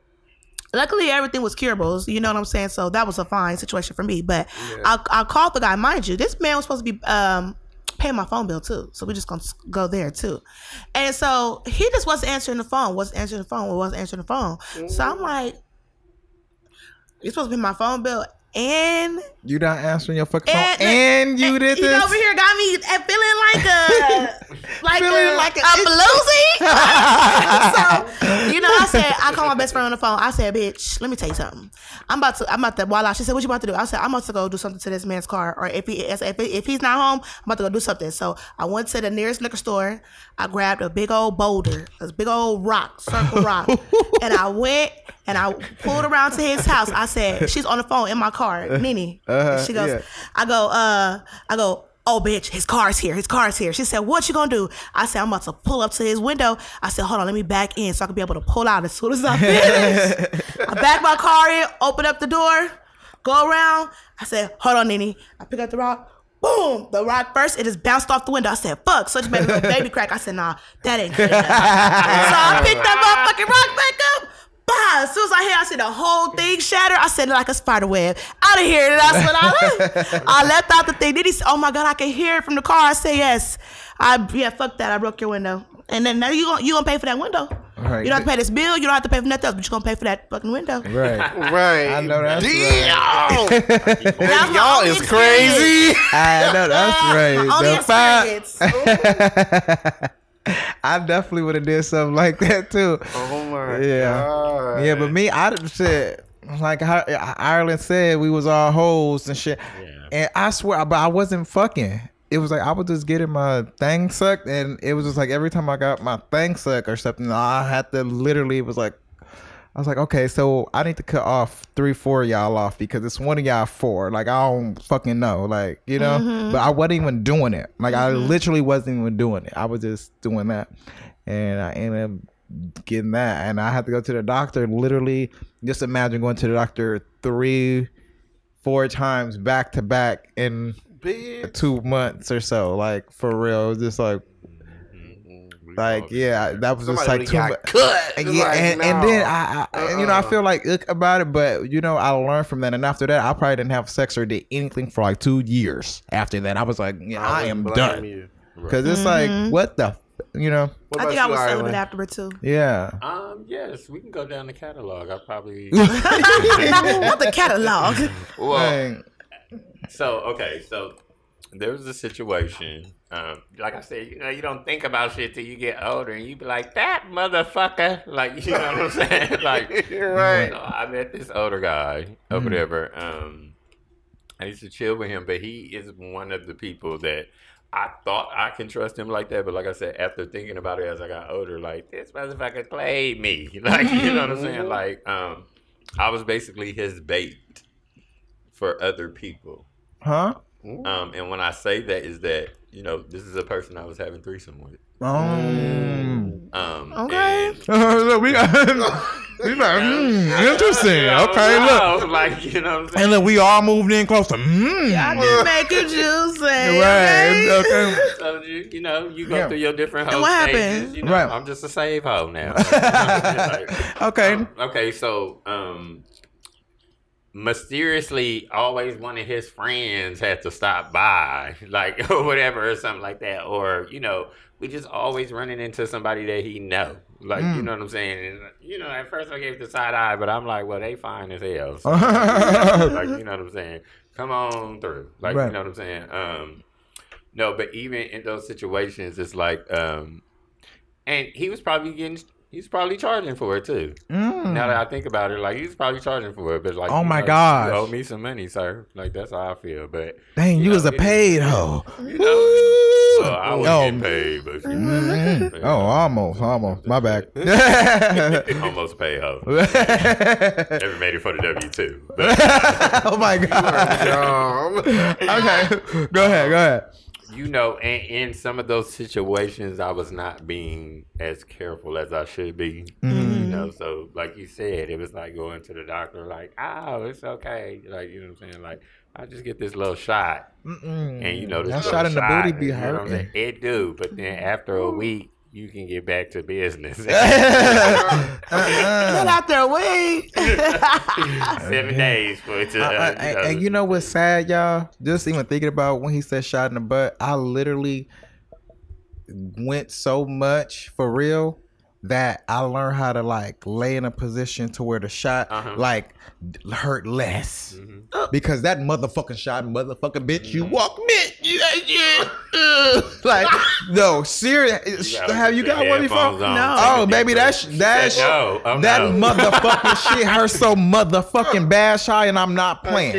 Luckily, everything was curable. You know what I'm saying? So that was a fine situation for me. But I, I called the guy. Mind you, this man was supposed to be um, paying my phone bill too. So we just gonna go there too. And so he just wasn't answering the phone. Wasn't answering the phone. Wasn't answering the phone. So I'm like, you're supposed to pay my phone bill and You not answering your fucking phone, and, and you did he this. over here got me uh, feeling like a like Feeling a, like a- a, bluesy. so you know, I said I called my best friend on the phone. I said, "Bitch, let me tell you something. I'm about to I'm about to voila." She said, "What you about to do?" I said, "I'm about to go do something to this man's car, or if he if, if he's not home, I'm about to go do something." So I went to the nearest liquor store. I grabbed a big old boulder, a big old rock, circle rock, and I went. And I pulled around to his house. I said, "She's on the phone in my car, Nene." Uh-huh, And she goes, yeah. I go, uh, I go, oh bitch, his car's here, his car's here. She said, what you gonna do? I said, I'm about to pull up to his window. I said, hold on, let me back in so I can be able to pull out as soon as I finish. I back my car in, open up the door, go around. I said, hold on, Nini. I pick up the rock. Boom! The rock first, it just bounced off the window. I said, fuck. So made a little baby crack. I said, nah, that ain't good enough. so I picked up that motherfucking rock back up. Bah! As soon as I hit, I see the whole thing shatter. I said like a spider web. Out of here. And that's when I left. I left out the thing. Then he said, Oh my god, I can hear it from the car. I say yes. I yeah, fuck that. I broke your window. And then now you gonna you gonna pay for that window. Right. You don't have to pay this bill. You don't have to pay for nothing else, but you're gonna pay for that fucking window. Right. Right. I know that's Damn. That was my Y'all is experience. crazy. I know that's right. My only The fact- experience. I definitely would have did something like that too. Oh my Yeah. god. Yeah, but me, I didn't shit. Like Ireland said, we was all hoes and shit. And I swear, but I wasn't fucking. It was like I was just getting my thing sucked, and it was just like every time I got my thing sucked or something, I had to literally. It was like I was like, okay, so I need to cut off three, four of y'all off because it's one of y'all four. Like I don't fucking know, like you know. Mm-hmm. But I wasn't even doing it. Like I mm-hmm. literally wasn't even doing it. I was just doing that, and I ended up getting that, and I had to go to the doctor. Literally, just imagine going to the doctor three, four times back to back in Bitch. two months or so. Like for real, it was just like, like yeah, that was just like too much. cut. And yeah, like, and, and then I, I and, you know, I Uh-uh. feel like ick about it, but you know, I learned from that. And after that, I probably didn't have sex or did anything for like two years. After that, I was like, yeah, I, wouldn't am blame done you. because it's like, what the. f- You know, I think I you, was celibate Ireland? afterward too. yeah. Um, yes, we can go down the catalog. I probably. Not the catalog. well, Dang. so okay, so there was a situation. Um, like I said, you know, you don't think about shit till you get older, and you be like, "That motherfucker!" Like, you know what I'm saying? Like, You're right. you know, I met this older guy or whatever. Um, I used to chill with him, but he is one of the people that I thought I can trust him like that. But like I said, after thinking about it as I got older, like this motherfucker played me. Like you know what I'm saying? Like um, I was basically his bait for other people. Huh? Um, and when I say that, is that you know this is a person I was having threesome with. Um. Um, Okay. and- look, we got. we like, mm, interesting. You know, Okay, look. no, like you know what I'm saying. And look, we all moved in closer. Mm. I just make it juicy. Right. Okay? Okay. So you, you know, you go Yeah. through your different And what stages. happened? You know, Right. I'm just a save hoe now. Like, Okay. um, okay, so um, mysteriously, always one of his friends had to stop by, like or whatever, or something like that, or you know, we just always running into somebody that he know, like Mm. you know what I'm saying. And you know, at first I gave the side eye, but I'm like, well, they fine as hell. So, like you know what I'm saying. Come on through, like Right. you know what I'm saying. Um, no, but even in those situations, it's like, um, and he was probably getting, he's probably charging for it too. Mm. Now that I think about it, like he's probably charging for it, but like, Oh my god, owe me some money, sir. Like that's how I feel. But Dang, you, you was a paid hoe. you know, so I was Oh. getting paid, but you know, Oh, almost, almost. My bad. almost paid hoe. Never made it for the W two. Oh my god. Okay, go ahead, go ahead. You know, and in some of those situations, I was not being as careful as I should be. Mm. You know, so like you said, it was like going to the doctor, like, oh, it's okay. Like, you know what I'm saying? Like, I just get this little shot. Mm-mm. And you know, this that shot in the booty be you know what I'm saying? hurting. It do, but then after a week, you can get back to business. Get Uh-uh. out there, wait. Seven days for it to. I- Uh, I- and, and you know what's sad, y'all? Just even thinking about when he said shot in the butt, I literally went so much for real that I learned how to like lay in a position to where the shot Uh-huh. like hurt less. Mhm. Because that motherfucking shot, motherfucking bitch, you walk bitch. You, you, like no, serious. gotta Have you got one before? on, No. Oh, baby, breath. that's She that said no. Oh, that no. motherfucking shit hurts so motherfucking bad, shy, and I'm not playing.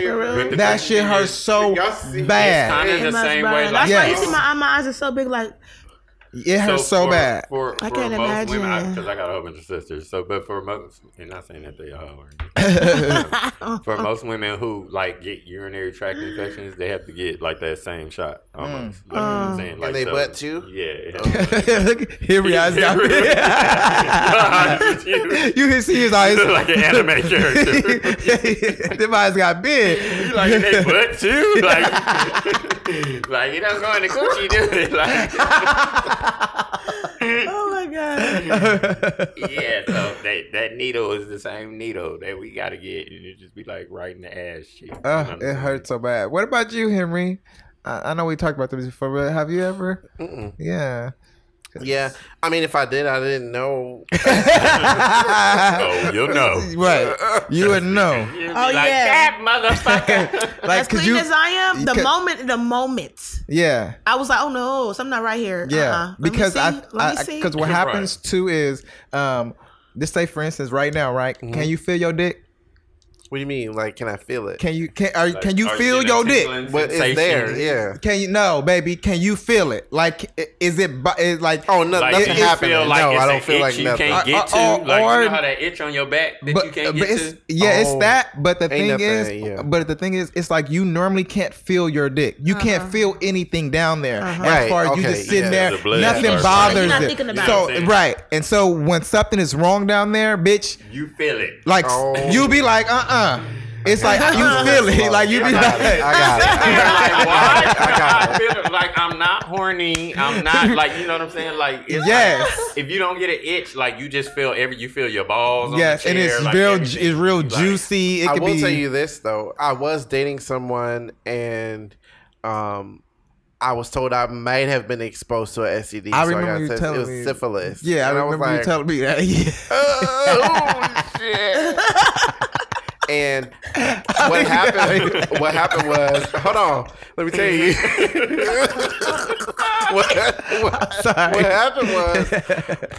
But That shit hurts so y'all bad. Kind of the same burn. way. Like, That's why you Yes. see my, my eyes are so big. Like It hurts so, for, bad. For, I for can't most women, imagine. because I, got a whole bunch of sisters. So, but for most, and not saying that they are, for most women who like get urinary tract infections, they have to get like that same shot almost. Like, you know what I'm Uh. saying? And they so- butt too? Yeah. Here we are. got you You can see his eyes. like an anime character. Them eyes got big. You like they butt too? Like, like you don't go in the coochie, do it? Like, oh my god. yeah. So that that needle is the same needle that we gotta get, and it just be like right in the ass cheek. You know Uh, it hurts so bad. What about you, Henry? I, I know we talked about this before, but have you ever? Mm-mm. Yeah. Yeah, I mean, if I did, I didn't know. Oh, you'll know. Right. You would know. You'll be Oh, like, yeah. that motherfucker. Like, as clean you, as I am, the could- moment, the moment yeah. I was like, oh no, something not right here. Yeah, Uh-uh. Let me because see. I, Let me I, see. because what Right. happens too is, um, just say for instance, right now, right? Mm-hmm. Can you feel your dick? What do you mean? Like, can I feel it? Can you can are, Like, can you are feel getting a your dick? but it's there, yeah. Can you no, baby? Can you feel it? Like, is it? bu- Is like? Oh no, Like, nothing do you happening. feel like no, it's I don't feel itch like you nothing. can't get to. Uh, uh, like or- you know how that itch on your back that but, you can't but get it's to. yeah, it's Oh. that. But the Ain't thing nothing, is, yeah. but the thing is, it's like you normally can't feel your dick. You can't Uh-huh. feel anything down there. Uh-huh. As Right, far as you okay, just sitting yeah. there, The nothing bothers You're it. so right, and so when something is wrong down there, bitch, You feel it. like Oh. you be like, uh, uh It's like you feel it. Like you be like. I got it. like, why? I feel. Like I'm not horny. I'm not like you know what I'm saying. Like it's Yes. like, if you don't get an itch, like you just feel every you feel your balls. On yes, the and it's like, real. everything. It's real Like, juicy. It I could will be. tell you this though. I was dating someone and um I was told I might have been exposed to an STD. I so remember got you tested. telling it was me. syphilis. Yeah, I And was remember you like, telling me that. Yeah. oh shit. And what happened? What happened was, hold on, let me tell you. what, what, what happened was,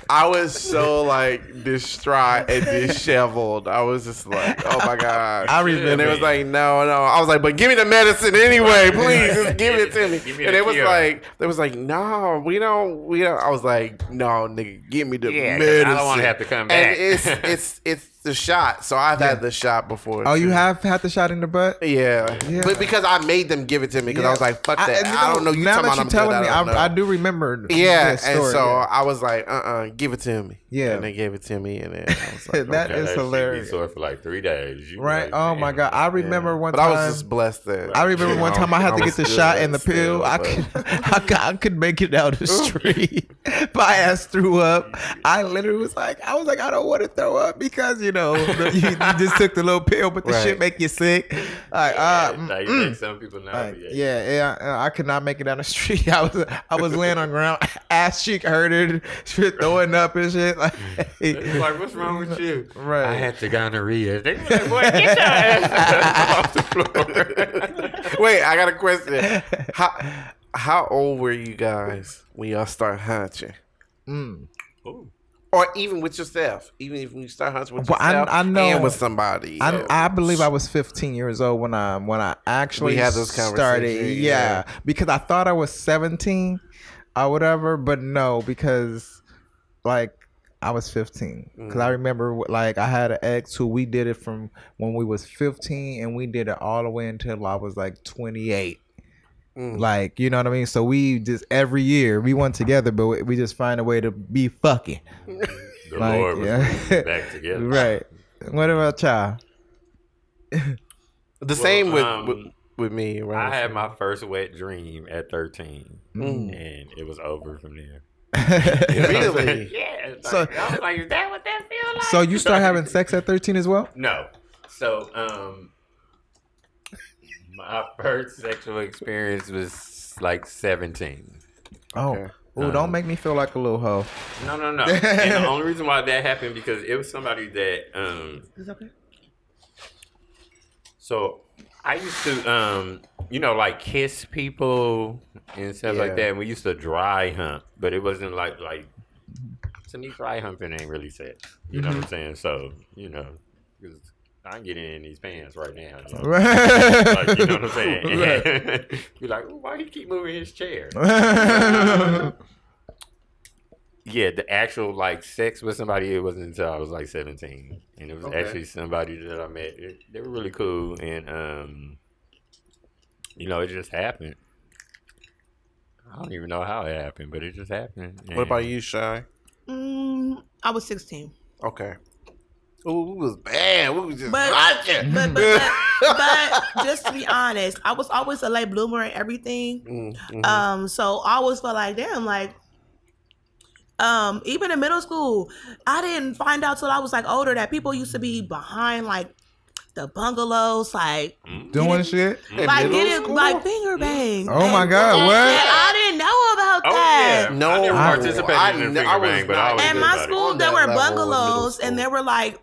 I was so like distraught and disheveled. I was just like, oh my god. I remember. And it was like, no, no. I was like, but give me the medicine anyway, please. Just give it to me. Me and it was cure. like, it was like, no, we don't, we don't. I was like, no, nigga, give me the Yeah, 'cause medicine. I don't wanna have to come back. And it's it's it's the shot. So I've had the shot before. Oh, you have had the shot in the butt? Yeah. Yeah. but because I made them give it to me because I was like, "Fuck that! and you I, don't know." You now talking that about you're I'm good, telling me, I, don't know. I, I do remember. Yeah, that and so yeah. I was like, "Uh, uh give it to me." Yeah. and they gave it to me, and then I was like, That okay. is shit be hilarious. sore for like three days. You right? like, Oh my god! I remember Yeah. one But time. I was just blessed that I remember one time I had to get the shot and the pill. I could, I could, I could make it down the street. My ass threw up. I literally was like, I was like, I don't want to throw up because you know the, you, you just took the little pill, but the Right. shit make you sick. Like, uh, Yeah, like, mm, like some people know. like, yeah. yeah, yeah, uh, I could not make it down the street. I was, I was laying on the ground, ass cheek hurted, shit throwing up and shit. Like, It's like, what's wrong with you? Right. I had the gonorrhea. They was like, boy, get your ass off the floor. Wait, I got a question. How how old were you guys when y'all start hunching? mm. Ooh. Or even with yourself, even if you start hunting with Well, yourself I know- and with somebody. I. I believe I was 15 years old when I when I actually had this started. conversation, Yeah, yeah. because I thought I was 17 or whatever, but no, because like I was 15. Mm. Because I remember like I had an ex who we did it from when we was 15 and we did it all the way until I was like 28. Mm. Like you know what I mean? So we just every year we went together, but we- we just find a way to be fucking. The Like, Lord was yeah. back together. Right. What about y'all? the same with, um, with with me. Right? I had my first wet dream at 13, Mm. and it was over from there. Really? Yeah. Like, So- I was like, is that what that feels like? so you start having sex at 13 as well? No. So, um, my first sexual experience was like 17. Oh, Okay. Ooh, Um, don't make me feel like a little hoe. No, no, no. and the only reason why that happened because it was somebody that, um, Is okay? so I used to, um, you know, like kiss people and stuff like that. And we used to dry hump, but it wasn't like, like, to me, dry humping ain't really sex. You know what I'm saying? So, you know, 'cause I ain't getting in these pants right now. you know? Like, you know what I'm saying? Be like, "Ooh, why he keep moving his chair? Yeah, the actual like sex with somebody, it wasn't until I was like 17, and it was Okay. actually somebody that I met. They were really cool, and um, you know, it just happened. I don't even know how it happened, but it just happened. What about you, Shy? Mm, I was 16. Okay. Ooh, we was bad. We was just But- watching. But, but, but, but just to be honest, I was always a late bloomer and everything. Mm, mhm. Um, so I always felt like, damn, like, um, even in middle school, I didn't find out till I was like older that people used to be behind like the bungalows, like, Mm, Doing shit? Like middle getting school? like finger bang. Oh my God, and- what? and I didn't know about Oh that. yeah, No, I never I- participated I in the finger I was bang, but not- I always In knew my school, there were level of middle bungalows, and there were like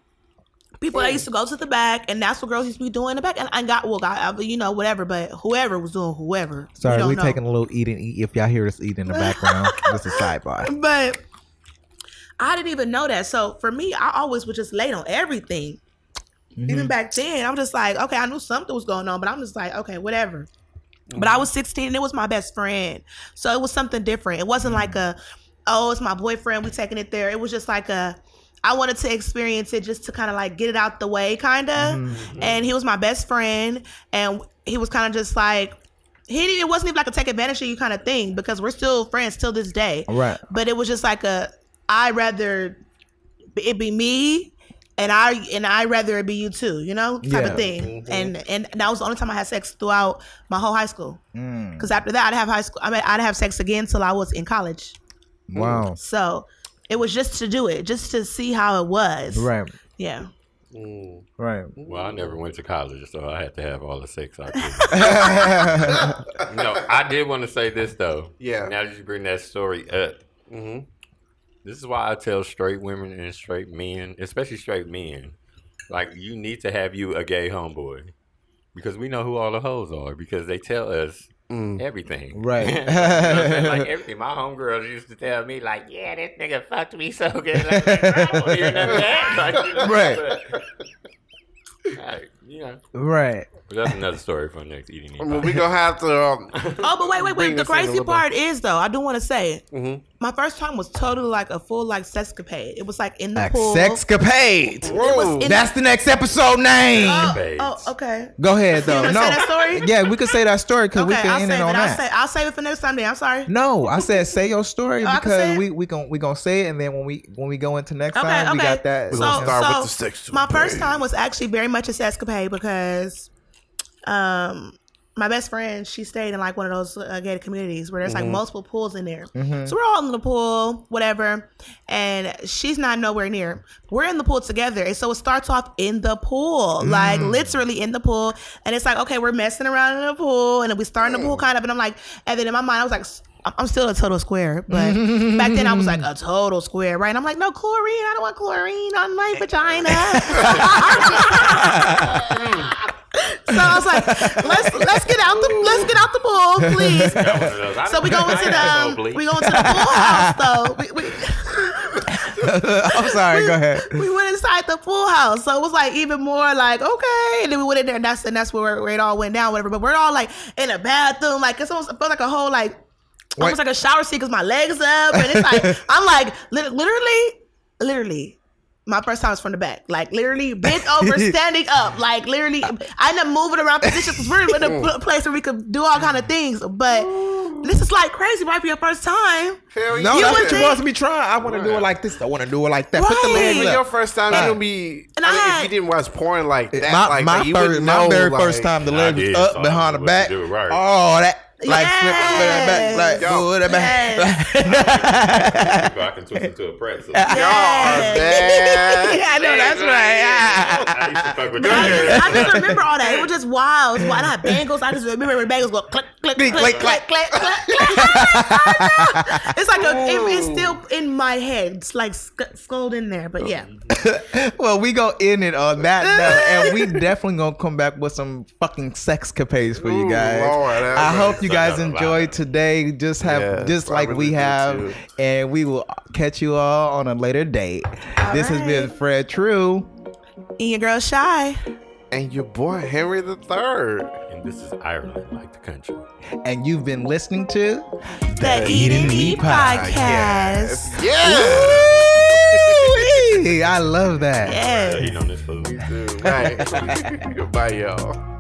people that used to go to the back, and that's what girls used to be doing in the back. And I got well, got you know whatever, but whoever was doing whoever. Sorry, we know. taking a little eat and eat. If y'all hear us eating in the background, this is sidebar. But I didn't even know that. So for me, I always was just late on everything. Mm-hmm. Even back then, I'm just like, okay, I knew something was going on, but I'm just like, okay, whatever. But I was 16 and it was my best friend. So it was something different. It wasn't like a, oh, it's my boyfriend, we taking it there. It was just like a, I wanted to experience it just to kind of like get it out the way, kind of. Mm-hmm. And he was my best friend. And he was kind of just like, he didn't- it wasn't even like a take advantage of you kind of thing because we're still friends till this day Right. but it was just like a I rather it be me and I and I rather it be you too, you know, type Yeah. of thing. And and that was the only time I had sex throughout my whole high school. Mm. Because after that, I'd have high school. I mean, I'd have sex again till I was in college. Wow. So it was just to do it, just to see how it was. Right. Yeah. Mm. Right. Well, I never went to college, so I had to have all the sex I could. no, I did want to say this though. Yeah. Now that you bring that story up, hmm this is why I tell straight women and straight men, especially straight men, like you need to have you a gay homeboy, because we know who all the hoes are because they tell us Mm. everything. Right. You know what I'm saying? like everything. My homegirls used to tell me, like, yeah, this nigga fucked me so good. Like, I don't hear none of that. Like, Right. like, you know, right. But that's another story for next eating. Eat Well, we gonna have to. Um, Oh, but wait, wait, wait. The us in a crazy little bit. part is though, I do want to say, mhm. my first time was totally like a full like sexcapade. It was like in the Like pool. sexcapade. Whoa. That's the next episode name. Oh, oh, okay. Go ahead though. wanna no. say that story? Yeah, we could say that story because Okay, we can I'll end save it it. on I'll, that. say, I'll save it for next Sunday. I'm sorry. No, I said say your story Oh, I can say because it? we we gon' we gonna say it and then when we when we go into next Okay, time we got that. We're So, gonna start with so the sexual my first time was actually very much a sexcapade because, um, my best friend she stayed in like one of those uh, gated communities where there's Mm-hmm. like multiple pools in there. So we're all in the pool, whatever, and she's not nowhere near. We're in the pool together, and so it starts off in the pool, like literally in the pool, and it's like okay, we're messing around in the pool, and then we start in the pool kind of, and I'm like, and then in my mind I was like. s- I'm- I'm still a total square, but back then I was like a total square, right? And I'm like, no chlorine. I don't want chlorine on my vagina. so I was like, let's let's get out the let's get out the pool, please. So we go into the um, we go into the pool house though. We, we, I'm sorry. Go ahead. we went inside the pool house, so it was like even more like okay. And then we went in there, and that's and that's where, where it all went down, whatever. But we're all like in a bathroom, like it's almost it felt like a whole like almost like a shower seat because my legs up, and it's like I'm like literally, literally. My first time was from the back, like literally bent over, standing up, like literally. I ended up moving around positions because we're in a place where we could do all kind of things. But this is like crazy, right? For your first time, Hell No. You that's would what you think- want to be trying. I want to do it like this. I want to do it like that. Put the Right. legs up. your first time, Right. you gonna be. And I I had- if you didn't watch porn like that, my like my that, you first, wouldn't my know, very like, first time, the leg was up I behind the back. right. Oh, that like Yes. flip it back, like Yo. do it back. I can twist into a pretzel. Y'all are bad. Yeah, I know that's right. I used to fuck with that. just, I just remember all that. It was just wild. It was wild. I had bangles. I just remember when bangles go click, click, click, Click, click, click, click, click, click. It's like a, it, it's still in my head. It's like sc- skulled in there. But yeah, well, we gonna end it on that note, and we definitely gonna come back with some fucking sex capades for you Ooh, guys. Lord, I hope mercy. You guys Son of enjoyed today. Just have Yes, just like really we have, too. and we will catch you all on a later date. this has been. Fred True. and your girl shy. And your boy Henry the Third. And this is Ireland, like the country. and you've been listening to The Eat and Eat podcast. Yeah. Woo-wee! I love that. Yes. Eating on this food. Dude, right. Bye, y'all.